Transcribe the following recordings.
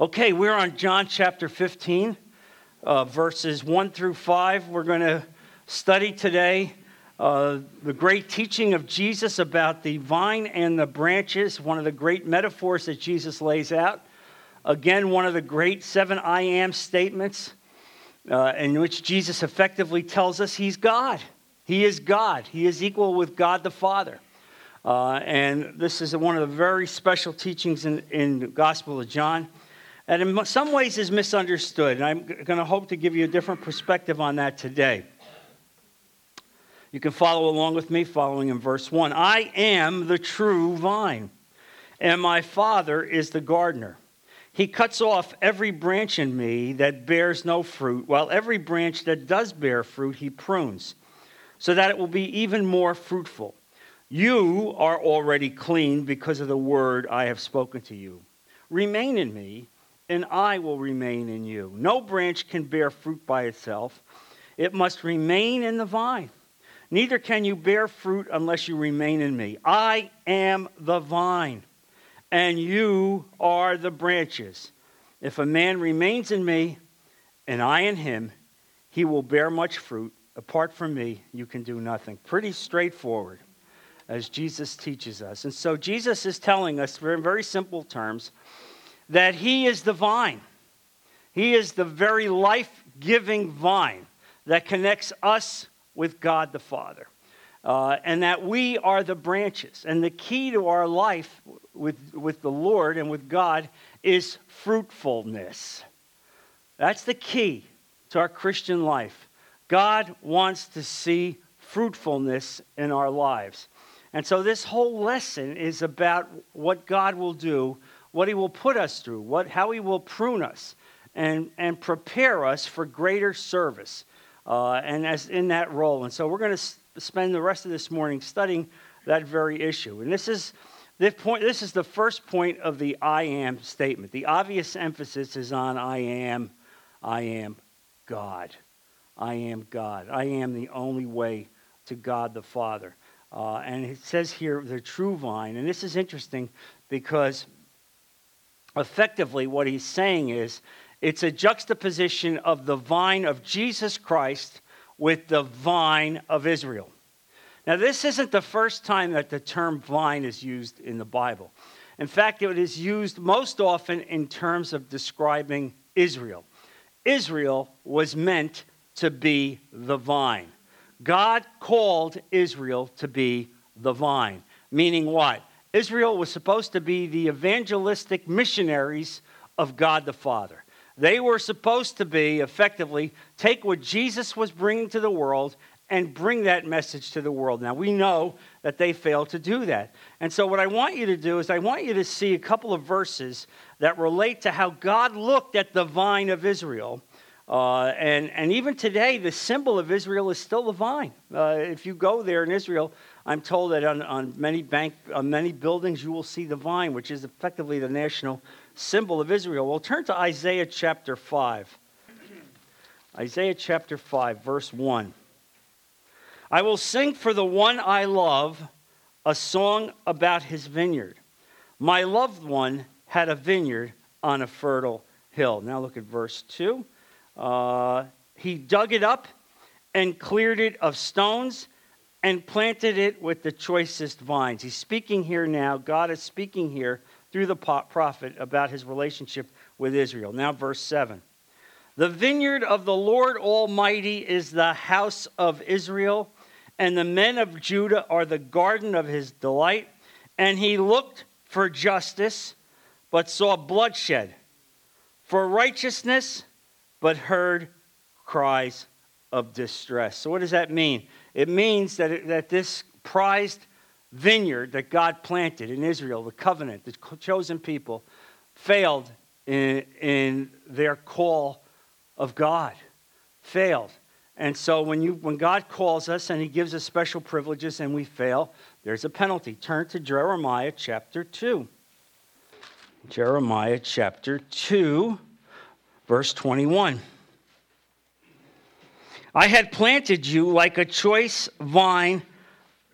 Okay, we're on John chapter 15, uh, verses 1 through 5. We're going to study today uh, the great teaching of Jesus about the vine and the branches, one of the great metaphors that Jesus lays out. Again, one of the great seven I am statements uh, in which Jesus effectively tells us he's God. He is God, he is equal with God the Father. Uh, and this is one of the very special teachings in, in the Gospel of John and in some ways is misunderstood. And I'm going to hope to give you a different perspective on that today. You can follow along with me, following in verse 1. I am the true vine, and my Father is the gardener. He cuts off every branch in me that bears no fruit, while every branch that does bear fruit he prunes, so that it will be even more fruitful. You are already clean because of the word I have spoken to you. Remain in me and I will remain in you. No branch can bear fruit by itself, it must remain in the vine. Neither can you bear fruit unless you remain in me. I am the vine, and you are the branches. If a man remains in me, and I in him, he will bear much fruit. Apart from me, you can do nothing. Pretty straightforward, as Jesus teaches us. And so Jesus is telling us, in very simple terms, that He is the vine. He is the very life giving vine that connects us with God the Father. Uh, and that we are the branches. And the key to our life with, with the Lord and with God is fruitfulness. That's the key to our Christian life. God wants to see fruitfulness in our lives. And so this whole lesson is about what God will do what He will put us through, what, how He will prune us and, and prepare us for greater service uh, and as in that role. And so we're going to spend the rest of this morning studying that very issue. And this is, this, point, this is the first point of the I am statement. The obvious emphasis is on I am, I am God. I am God. I am the only way to God the Father. Uh, and it says here, the true vine. And this is interesting because effectively what he's saying is it's a juxtaposition of the vine of Jesus Christ with the vine of Israel. Now, this isn't the first time that the term vine is used in the Bible. In fact, it is used most often in terms of describing Israel. Israel was meant to be the vine. God called Israel to be the vine, meaning what? Israel was supposed to be the evangelistic missionaries of God the Father. They were supposed to be, effectively, take what Jesus was bringing to the world and bring that message to the world. Now, we know that they failed to do that. And so, what I want you to do is, I want you to see a couple of verses that relate to how God looked at the vine of Israel. Uh, and, and even today, the symbol of Israel is still the vine. Uh, if you go there in Israel, I'm told that on, on many bank, on many buildings, you will see the vine, which is effectively the national symbol of Israel. Well, turn to Isaiah chapter 5. Isaiah chapter 5, verse 1. I will sing for the one I love a song about his vineyard. My loved one had a vineyard on a fertile hill. Now look at verse 2. Uh, he dug it up and cleared it of stones and planted it with the choicest vines. He's speaking here now. God is speaking here through the prophet about his relationship with Israel. Now, verse 7. The vineyard of the Lord Almighty is the house of Israel, and the men of Judah are the garden of his delight. And he looked for justice, but saw bloodshed, for righteousness, but heard cries of distress. So, what does that mean? It means that, it, that this prized vineyard that God planted in Israel, the covenant, the chosen people, failed in, in their call of God. Failed. And so when, you, when God calls us and he gives us special privileges and we fail, there's a penalty. Turn to Jeremiah chapter 2. Jeremiah chapter 2, verse 21. I had planted you like a choice vine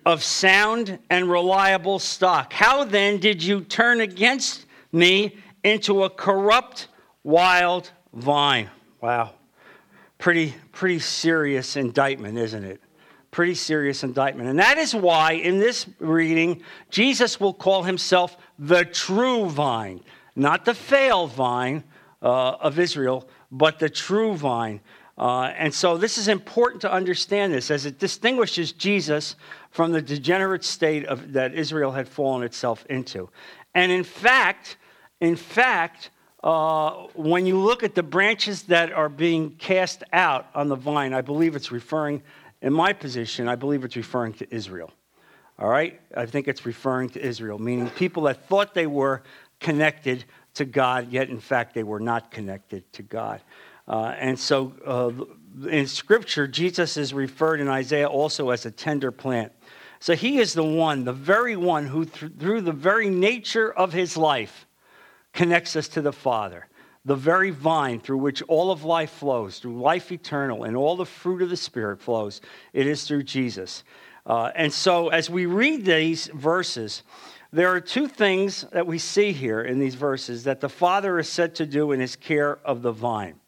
of sound and reliable stock. How then did you turn against me into a corrupt, wild vine. Wow. Pretty, pretty serious indictment, isn't it? Pretty serious indictment. And that is why in this reading, Jesus will call himself the true vine, not the failed vine uh, of Israel, but the true vine. Uh, and so this is important to understand this as it distinguishes Jesus from the degenerate state of, that Israel had fallen itself into. And in fact, in fact, uh, when you look at the branches that are being cast out on the vine, I believe it's referring, in my position, I believe it's referring to Israel. All right? I think it's referring to Israel, meaning people that thought they were connected to God, yet in fact they were not connected to God. Uh, and so uh, in Scripture, Jesus is referred in Isaiah also as a tender plant. So he is the one, the very one who, th- through the very nature of his life, connects us to the Father. The very vine through which all of life flows, through life eternal, and all the fruit of the Spirit flows, it is through Jesus. Uh, and so, as we read these verses, there are two things that we see here in these verses that the Father is said to do in his care of the vine.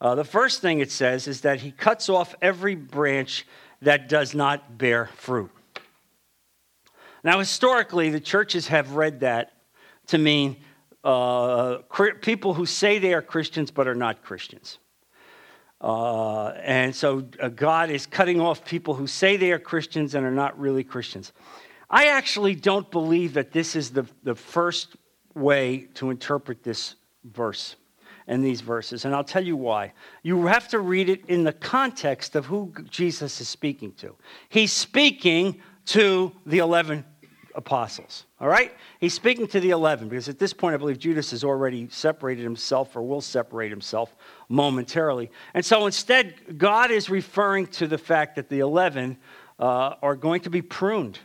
Uh, the first thing it says is that he cuts off every branch that does not bear fruit. Now, historically, the churches have read that to mean uh, people who say they are Christians but are not Christians. Uh, and so uh, God is cutting off people who say they are Christians and are not really Christians. I actually don't believe that this is the, the first way to interpret this verse and these verses, and I'll tell you why. You have to read it in the context of who Jesus is speaking to. He's speaking to the 11 apostles. All right? He's speaking to the 11 because at this point, I believe Judas has already separated himself or will separate himself momentarily. And so instead, God is referring to the fact that the 11 uh, are going to be pruned.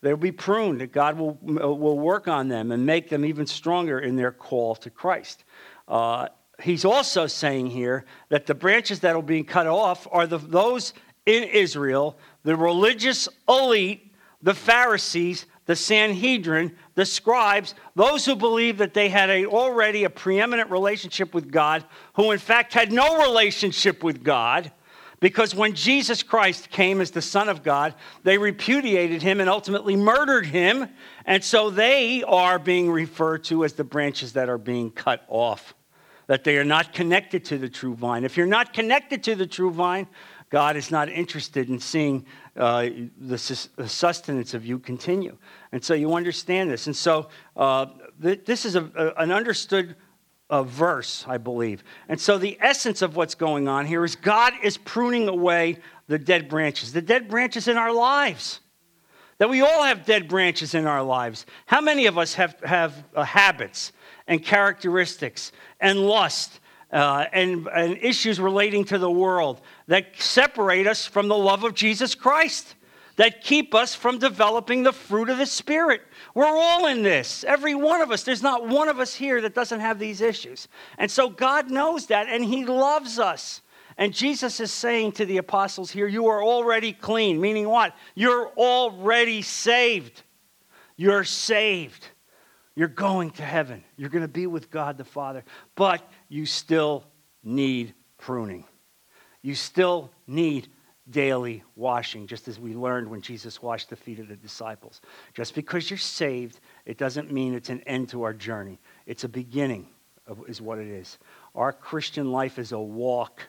They'll be pruned, God will, will work on them and make them even stronger in their call to Christ. Uh, he's also saying here that the branches that are being cut off are the, those in Israel, the religious elite, the Pharisees the Sanhedrin, the scribes, those who believed that they had a, already a preeminent relationship with God, who in fact had no relationship with God, because when Jesus Christ came as the Son of God, they repudiated him and ultimately murdered him. And so they are being referred to as the branches that are being cut off, that they are not connected to the true vine. If you're not connected to the true vine, God is not interested in seeing uh, the sustenance of you continue. And so you understand this. And so uh, th- this is a, a, an understood uh, verse, I believe. And so the essence of what's going on here is God is pruning away the dead branches, the dead branches in our lives. That we all have dead branches in our lives. How many of us have, have uh, habits and characteristics and lust uh, and, and issues relating to the world that separate us from the love of Jesus Christ, that keep us from developing the fruit of the Spirit. We're all in this, every one of us. There's not one of us here that doesn't have these issues. And so God knows that, and He loves us. And Jesus is saying to the apostles here, You are already clean, meaning what? You're already saved. You're saved. You're going to heaven. You're going to be with God the Father. But you still need pruning. You still need daily washing, just as we learned when Jesus washed the feet of the disciples. Just because you're saved, it doesn't mean it's an end to our journey. It's a beginning, is what it is. Our Christian life is a walk.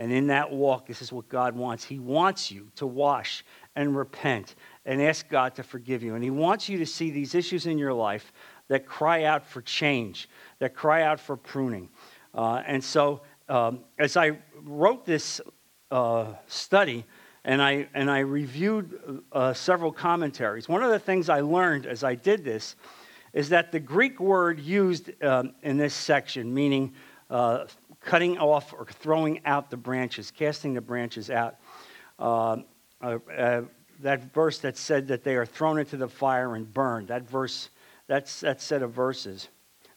And in that walk, this is what God wants. He wants you to wash and repent and ask God to forgive you. And He wants you to see these issues in your life that cry out for change, that cry out for pruning. Uh, and so, um, as I wrote this uh, study, and I, and I reviewed uh, several commentaries, one of the things I learned as I did this is that the Greek word used um, in this section, meaning uh, cutting off or throwing out the branches, casting the branches out, um, uh, uh, that verse that said that they are thrown into the fire and burned, that verse that's that set of verses.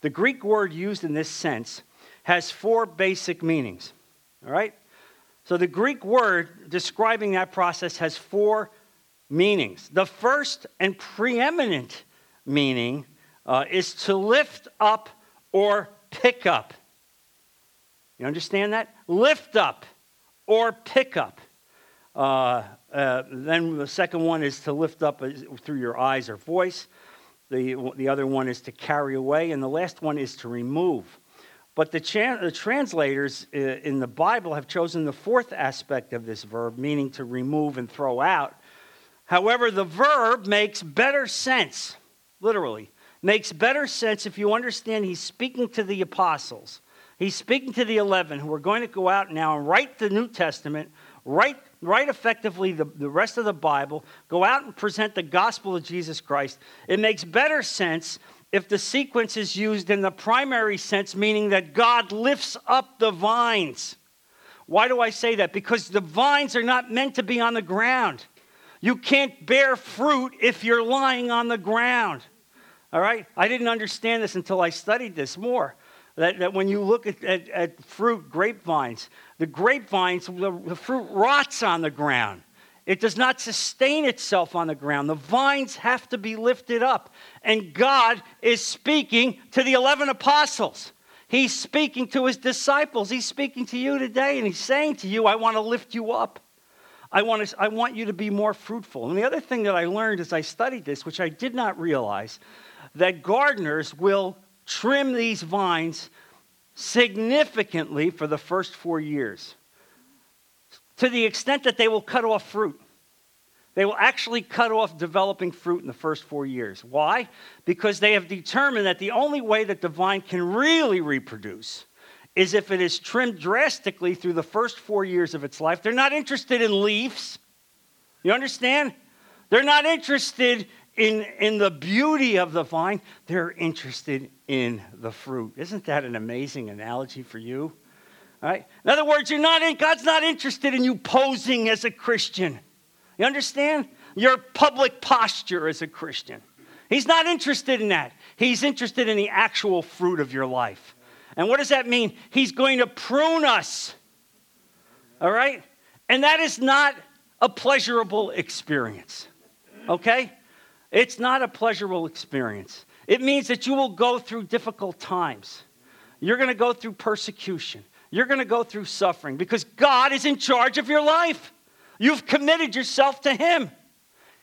The Greek word used in this sense has four basic meanings. All right? So the Greek word describing that process has four meanings. The first and preeminent meaning uh, is to lift up or pick up. You understand that? Lift up or pick up. Uh, uh, then the second one is to lift up through your eyes or voice. The, the other one is to carry away. And the last one is to remove. But the, cha- the translators uh, in the Bible have chosen the fourth aspect of this verb, meaning to remove and throw out. However, the verb makes better sense, literally, makes better sense if you understand he's speaking to the apostles. He's speaking to the 11 who are going to go out now and write the New Testament, write, write effectively the, the rest of the Bible, go out and present the gospel of Jesus Christ. It makes better sense if the sequence is used in the primary sense, meaning that God lifts up the vines. Why do I say that? Because the vines are not meant to be on the ground. You can't bear fruit if you're lying on the ground. All right? I didn't understand this until I studied this more. That, that when you look at, at, at fruit, grapevines, the grapevines, the, the fruit rots on the ground. It does not sustain itself on the ground. The vines have to be lifted up. And God is speaking to the 11 apostles. He's speaking to his disciples. He's speaking to you today, and he's saying to you, I want to lift you up. I want, to, I want you to be more fruitful. And the other thing that I learned as I studied this, which I did not realize, that gardeners will trim these vines significantly for the first four years to the extent that they will cut off fruit. They will actually cut off developing fruit in the first four years. Why? Because they have determined that the only way that the vine can really reproduce is if it is trimmed drastically through the first four years of its life. They're not interested in leaves. You understand? They're not interested in, in the beauty of the vine, they're interested in the fruit. Isn't that an amazing analogy for you? Right? In other words, you're not in, God's not interested in you posing as a Christian. You understand? Your public posture as a Christian. He's not interested in that. He's interested in the actual fruit of your life. And what does that mean? He's going to prune us. All right? And that is not a pleasurable experience. Okay? It's not a pleasurable experience. It means that you will go through difficult times. You're going to go through persecution. You're going to go through suffering because God is in charge of your life. You've committed yourself to Him.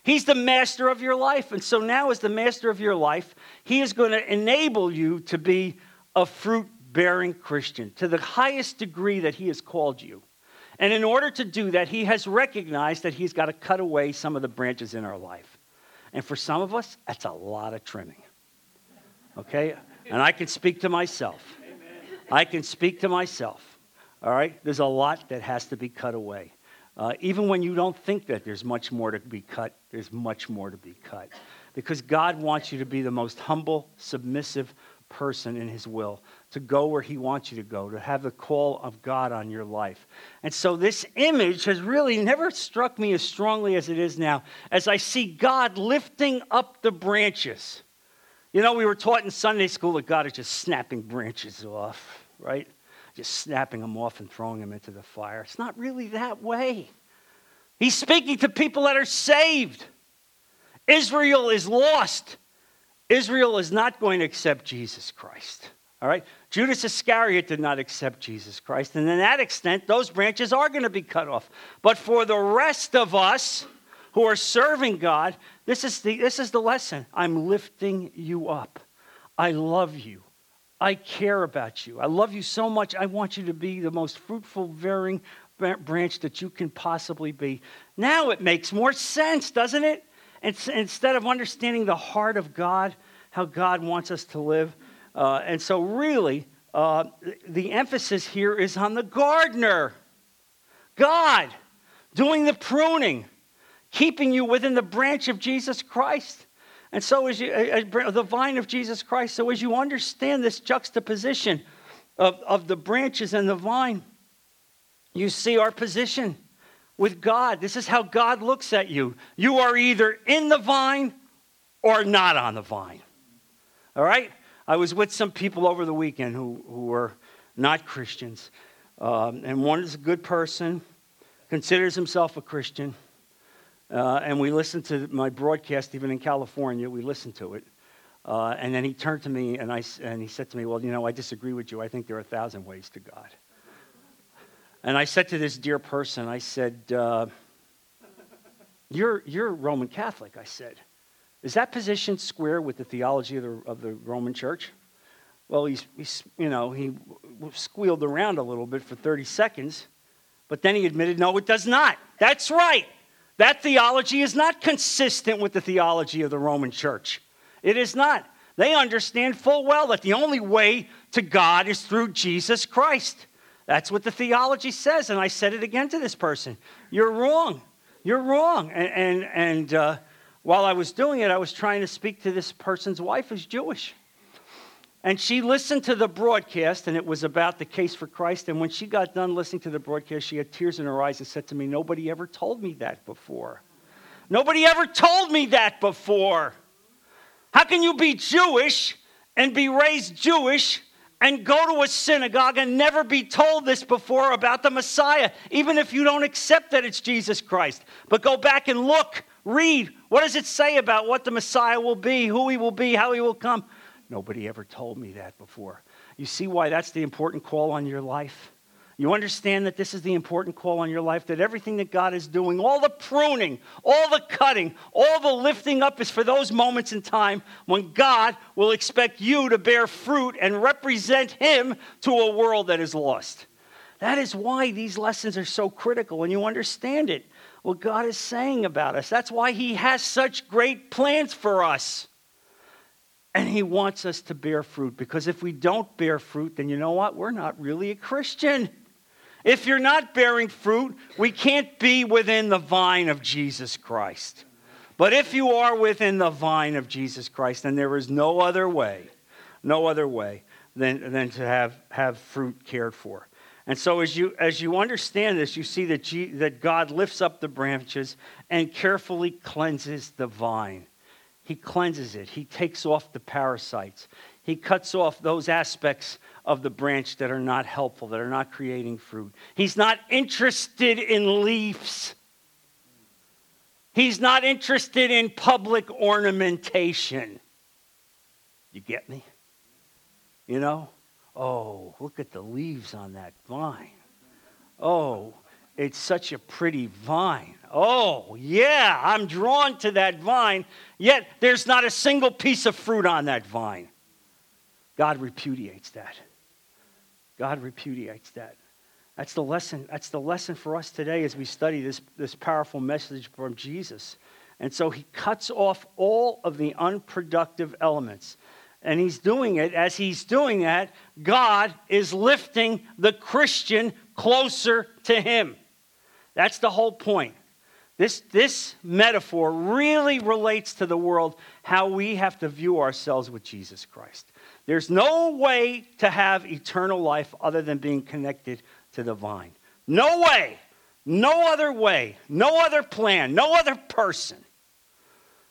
He's the master of your life. And so now, as the master of your life, He is going to enable you to be a fruit bearing Christian to the highest degree that He has called you. And in order to do that, He has recognized that He's got to cut away some of the branches in our life. And for some of us, that's a lot of trimming. Okay? And I can speak to myself. I can speak to myself. All right? There's a lot that has to be cut away. Uh, even when you don't think that there's much more to be cut, there's much more to be cut. Because God wants you to be the most humble, submissive person in His will to go where He wants you to go, to have the call of God on your life. And so this image has really never struck me as strongly as it is now, as I see God lifting up the branches. You know, we were taught in Sunday school that God is just snapping branches off, right? Just snapping them off and throwing them into the fire. It's not really that way. He's speaking to people that are saved. Israel is lost. Israel is not going to accept Jesus Christ. All right? Judas Iscariot did not accept Jesus Christ. And in that extent, those branches are going to be cut off. But for the rest of us who are serving God, this is the, this is the lesson. I'm lifting you up. I love you. I care about you. I love you so much. I want you to be the most fruitful, bearing branch that you can possibly be. Now it makes more sense, doesn't it? instead of understanding the heart of God, how God wants us to live, uh, and so, really, uh, the emphasis here is on the gardener, God, doing the pruning, keeping you within the branch of Jesus Christ. And so, as you, uh, the vine of Jesus Christ, so as you understand this juxtaposition of, of the branches and the vine, you see our position with God. This is how God looks at you. You are either in the vine or not on the vine. All right? I was with some people over the weekend who, who were not Christians. Um, and one is a good person, considers himself a Christian. Uh, and we listened to my broadcast, even in California, we listened to it. Uh, and then he turned to me and, I, and he said to me, Well, you know, I disagree with you. I think there are a thousand ways to God. And I said to this dear person, I said, uh, you're, you're Roman Catholic, I said. Is that position square with the theology of the, of the Roman Church? Well, he's, he's, you know, he squealed around a little bit for 30 seconds, but then he admitted, no, it does not. That's right. That theology is not consistent with the theology of the Roman Church. It is not. They understand full well that the only way to God is through Jesus Christ. That's what the theology says. And I said it again to this person. You're wrong. You're wrong. And, and, and uh, while I was doing it, I was trying to speak to this person's wife who's Jewish. And she listened to the broadcast, and it was about the case for Christ. And when she got done listening to the broadcast, she had tears in her eyes and said to me, Nobody ever told me that before. Nobody ever told me that before. How can you be Jewish and be raised Jewish and go to a synagogue and never be told this before about the Messiah, even if you don't accept that it's Jesus Christ? But go back and look, read. What does it say about what the Messiah will be, who he will be, how he will come? Nobody ever told me that before. You see why that's the important call on your life? You understand that this is the important call on your life, that everything that God is doing, all the pruning, all the cutting, all the lifting up is for those moments in time when God will expect you to bear fruit and represent Him to a world that is lost. That is why these lessons are so critical when you understand it, what God is saying about us. That's why He has such great plans for us. And he wants us to bear fruit because if we don't bear fruit, then you know what? We're not really a Christian. If you're not bearing fruit, we can't be within the vine of Jesus Christ. But if you are within the vine of Jesus Christ, then there is no other way, no other way than, than to have, have fruit cared for. And so, as you, as you understand this, you see that, that God lifts up the branches and carefully cleanses the vine. He cleanses it, He takes off the parasites, He cuts off those aspects of the branch that are not helpful, that are not creating fruit. He's not interested in leaves. He's not interested in public ornamentation. You get me? You know? Oh, look at the leaves on that vine. Oh, it's such a pretty vine. Oh, yeah, I'm drawn to that vine, yet there's not a single piece of fruit on that vine. God repudiates that. God repudiates that. That's the lesson. That's the lesson for us today as we study this, this powerful message from Jesus. And so he cuts off all of the unproductive elements. And he's doing it, as he's doing that, God is lifting the Christian closer to him. That's the whole point. This, this metaphor really relates to the world how we have to view ourselves with Jesus Christ. There's no way to have eternal life other than being connected to the vine. No way. No other way. No other plan. No other person.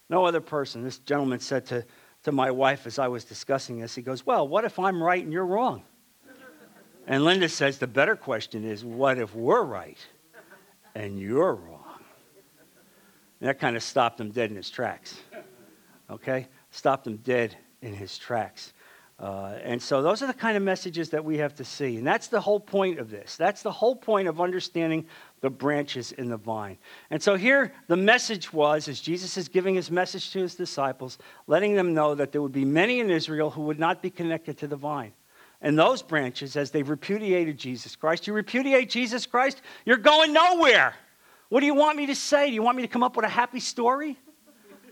No other person. This gentleman said to, to my wife as I was discussing this, he goes, Well, what if I'm right and you're wrong? And Linda says, The better question is, What if we're right and you're wrong? And that kind of stopped him dead in his tracks. Okay? Stopped him dead in his tracks. Uh, and so those are the kind of messages that we have to see. And that's the whole point of this. That's the whole point of understanding the branches in the vine. And so here the message was, as Jesus is giving his message to his disciples, letting them know that there would be many in Israel who would not be connected to the vine. And those branches, as they repudiated Jesus Christ, you repudiate Jesus Christ, you're going nowhere. What do you want me to say? Do you want me to come up with a happy story?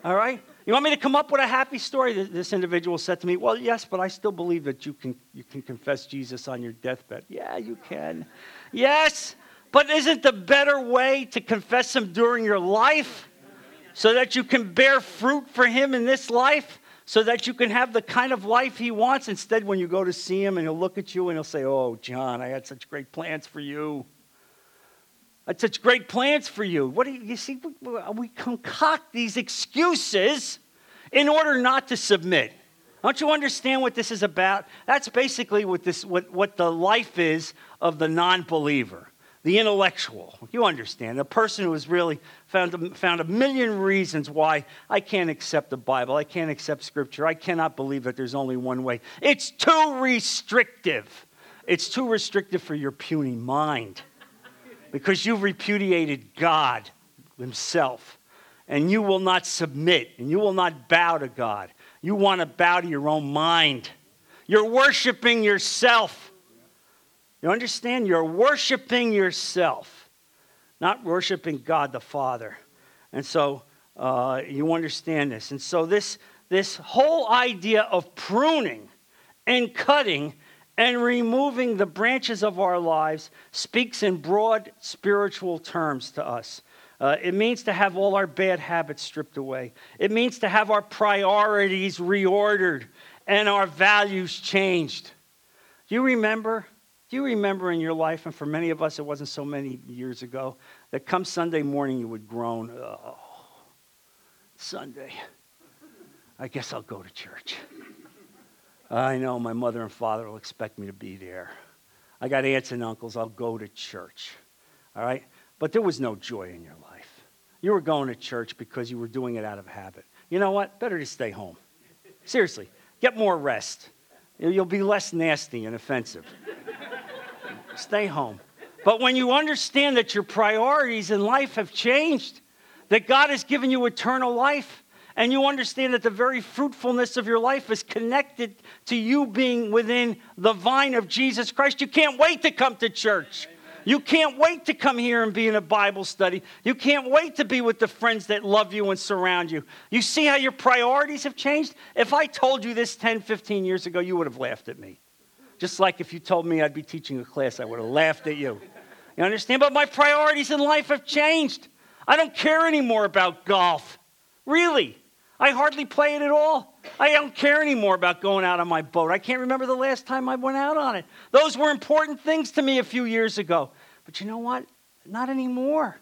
All right? You want me to come up with a happy story? This individual said to me, Well, yes, but I still believe that you can, you can confess Jesus on your deathbed. Yeah, you can. Yes, but isn't the better way to confess Him during your life so that you can bear fruit for Him in this life? So that you can have the kind of life He wants. Instead, when you go to see Him and He'll look at you and He'll say, Oh, John, I had such great plans for you. Had such great plans for you. What do you, you see? We concoct these excuses in order not to submit. Don't you understand what this is about? That's basically what, this, what, what the life is of the non believer. the intellectual. You understand, the person who has really found, found a million reasons why I can't accept the Bible, I can't accept Scripture, I cannot believe that there's only one way. It's too restrictive. It's too restrictive for your puny mind because you've repudiated God Himself. And you will not submit and you will not bow to God. You want to bow to your own mind. You're worshiping yourself. You understand? You're worshiping yourself, not worshiping God the Father. And so uh, you understand this. And so this, this whole idea of pruning and cutting and removing the branches of our lives speaks in broad spiritual terms to us. Uh, it means to have all our bad habits stripped away. It means to have our priorities reordered and our values changed. Do you remember? Do you remember in your life, and for many of us it wasn't so many years ago, that come Sunday morning you would groan, oh, Sunday, I guess I'll go to church. I know my mother and father will expect me to be there. I got aunts and uncles, I'll go to church. All right? But there was no joy in your life. You were going to church because you were doing it out of habit. You know what? Better to stay home. Seriously, get more rest. You'll be less nasty and offensive. stay home. But when you understand that your priorities in life have changed, that God has given you eternal life, and you understand that the very fruitfulness of your life is connected to you being within the vine of Jesus Christ, you can't wait to come to church. You can't wait to come here and be in a Bible study. You can't wait to be with the friends that love you and surround you. You see how your priorities have changed? If I told you this 10, 15 years ago, you would have laughed at me. Just like if you told me I'd be teaching a class, I would have laughed at you. You understand? But my priorities in life have changed. I don't care anymore about golf. Really. I hardly play it at all. I don't care anymore about going out on my boat. I can't remember the last time I went out on it. Those were important things to me a few years ago. But you know what? Not anymore.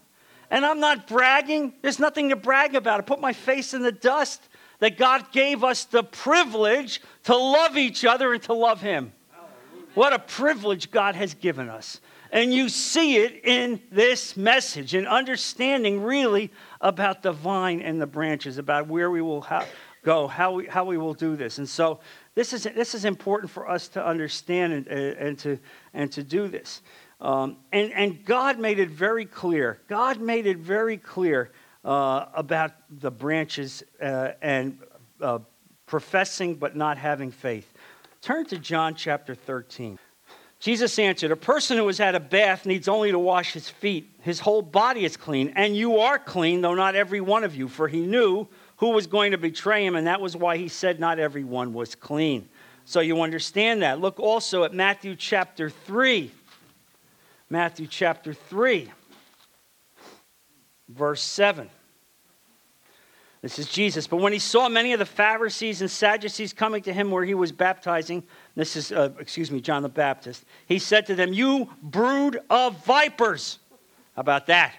And I'm not bragging. There's nothing to brag about. I put my face in the dust that God gave us the privilege to love each other and to love Him. What a privilege God has given us. And you see it in this message and understanding really about the vine and the branches, about where we will ha- go, how we, how we will do this. And so this is, this is important for us to understand and, and, to, and to do this. Um, and, and God made it very clear. God made it very clear uh, about the branches uh, and uh, professing but not having faith. Turn to John chapter 13. Jesus answered, A person who has had a bath needs only to wash his feet. His whole body is clean, and you are clean, though not every one of you, for he knew who was going to betray him, and that was why he said not everyone was clean. So you understand that. Look also at Matthew chapter 3. Matthew chapter 3, verse 7. This is Jesus. But when he saw many of the Pharisees and Sadducees coming to him where he was baptizing, this is, uh, excuse me, John the Baptist, he said to them, You brood of vipers. How about that?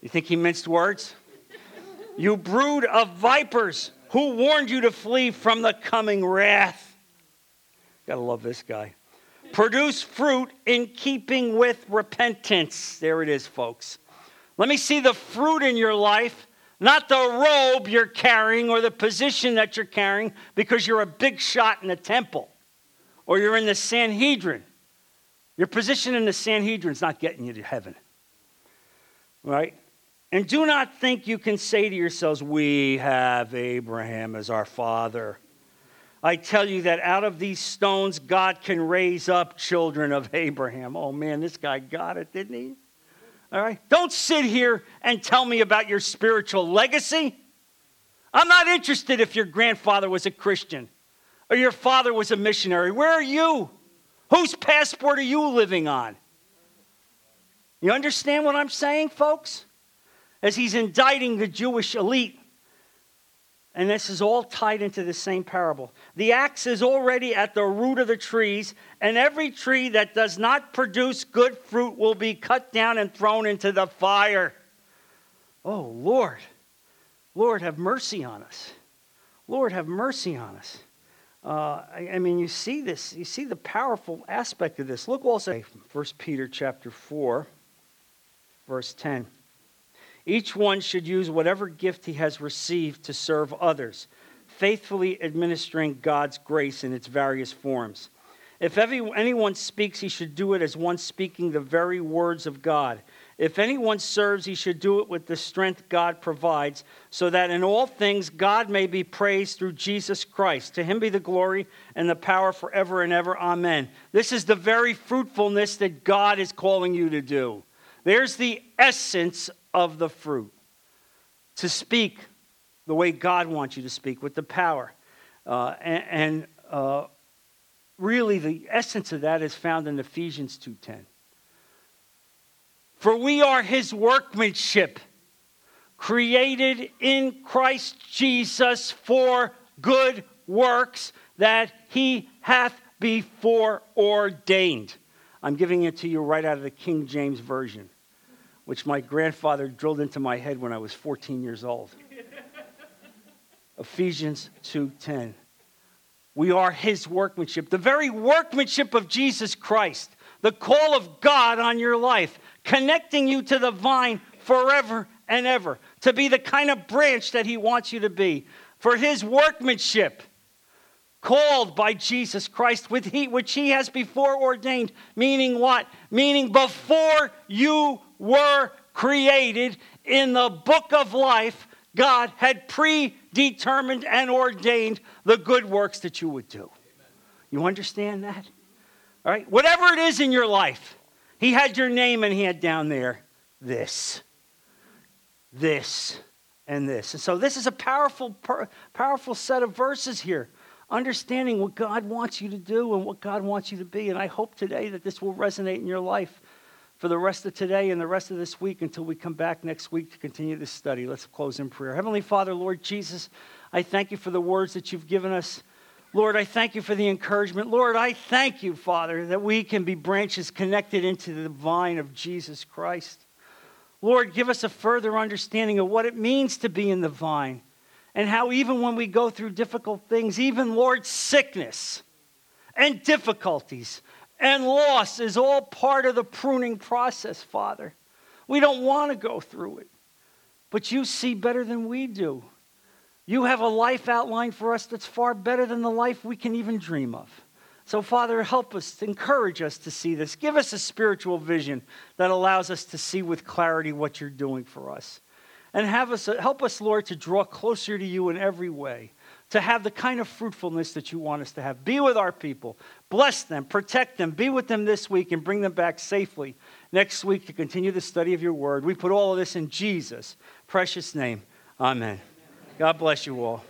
You think he minced words? you brood of vipers, who warned you to flee from the coming wrath? Gotta love this guy. Produce fruit in keeping with repentance. There it is, folks. Let me see the fruit in your life not the robe you're carrying or the position that you're carrying because you're a big shot in the temple or you're in the Sanhedrin. Your position in the Sanhedrin is not getting you to heaven. Right? And do not think you can say to yourselves, We have Abraham as our father. I tell you that out of these stones, God can raise up children of Abraham. Oh man, this guy got it, didn't he? All right? Don't sit here and tell me about your spiritual legacy. I'm not interested if your grandfather was a Christian or your father was a missionary. Where are you? Whose passport are you living on? You understand what I'm saying, folks? As he's indicting the Jewish elite and this is all tied into the same parable. The axe is already at the root of the trees, and every tree that does not produce good fruit will be cut down and thrown into the fire. Oh, Lord. Lord, have mercy on us. Lord, have mercy on us. Uh, I, I, mean, you see this, you see the powerful aspect of this. Look also, 1 Peter chapter 4, verse 10. Each one should use whatever gift he has received to serve others, faithfully administering God's grace in its various forms. If anyone speaks, he should do it as one speaking the very words of God. If anyone serves, he should do it with the strength God provides, so that in all things God may be praised through Jesus Christ. To him be the glory and the power forever and ever. Amen. This is the very fruitfulness that God is calling you to do. There's the essence of the fruit to speak the way God wants you to speak with the power. Uh, and, and uh, really, the essence of that is found in Ephesians 2:10. For we are his workmanship, created in Christ Jesus for good works that he hath before ordained. I'm giving it to you right out of the King James Version which my grandfather drilled into my head when I was 14 years old. Ephesians 2:10. We are his workmanship, the very workmanship of Jesus Christ, the call of God on your life, connecting you to the vine forever and ever, to be the kind of branch that he wants you to be, for his workmanship called by Jesus Christ, with he, which he has before ordained. Meaning what? Meaning before you were created in the book of life, God had predetermined and ordained the good works that you would do. You understand that? All right? Whatever it is in your life, He had your name and He had down there this, this, and this. And so this is a powerful, powerful set of verses here understanding what God wants you to do and what God wants you to be. And I hope today that this will resonate in your life for the rest of today and the rest of this week until we come back next week to continue this study. Let's close in prayer. Heavenly Father, Lord Jesus, I thank you for the words that you've given us. Lord, I thank you for the encouragement. Lord, I thank you, Father, that we can be branches connected into the vine of Jesus Christ. Lord, give us a further understanding of what it means to be in the vine and how even when we go through difficult things, even, Lord, sickness and difficulties and loss is all part of the pruning process, Father. We don't want to go through it, but you see better than we do. You have a life outlined for us that's far better than the life we can even dream of. So, Father, help us, encourage us to see this. Give us a spiritual vision that allows us to see with clarity what you're doing for us. And have us, help us, Lord, to draw closer to you in every way, to have the kind of fruitfulness that you want us to have. Be with our people, bless them, protect them, be with them this week, and bring them back safely next week to continue the study of your word. We put all of this in Jesus' precious name. Amen. God bless you all.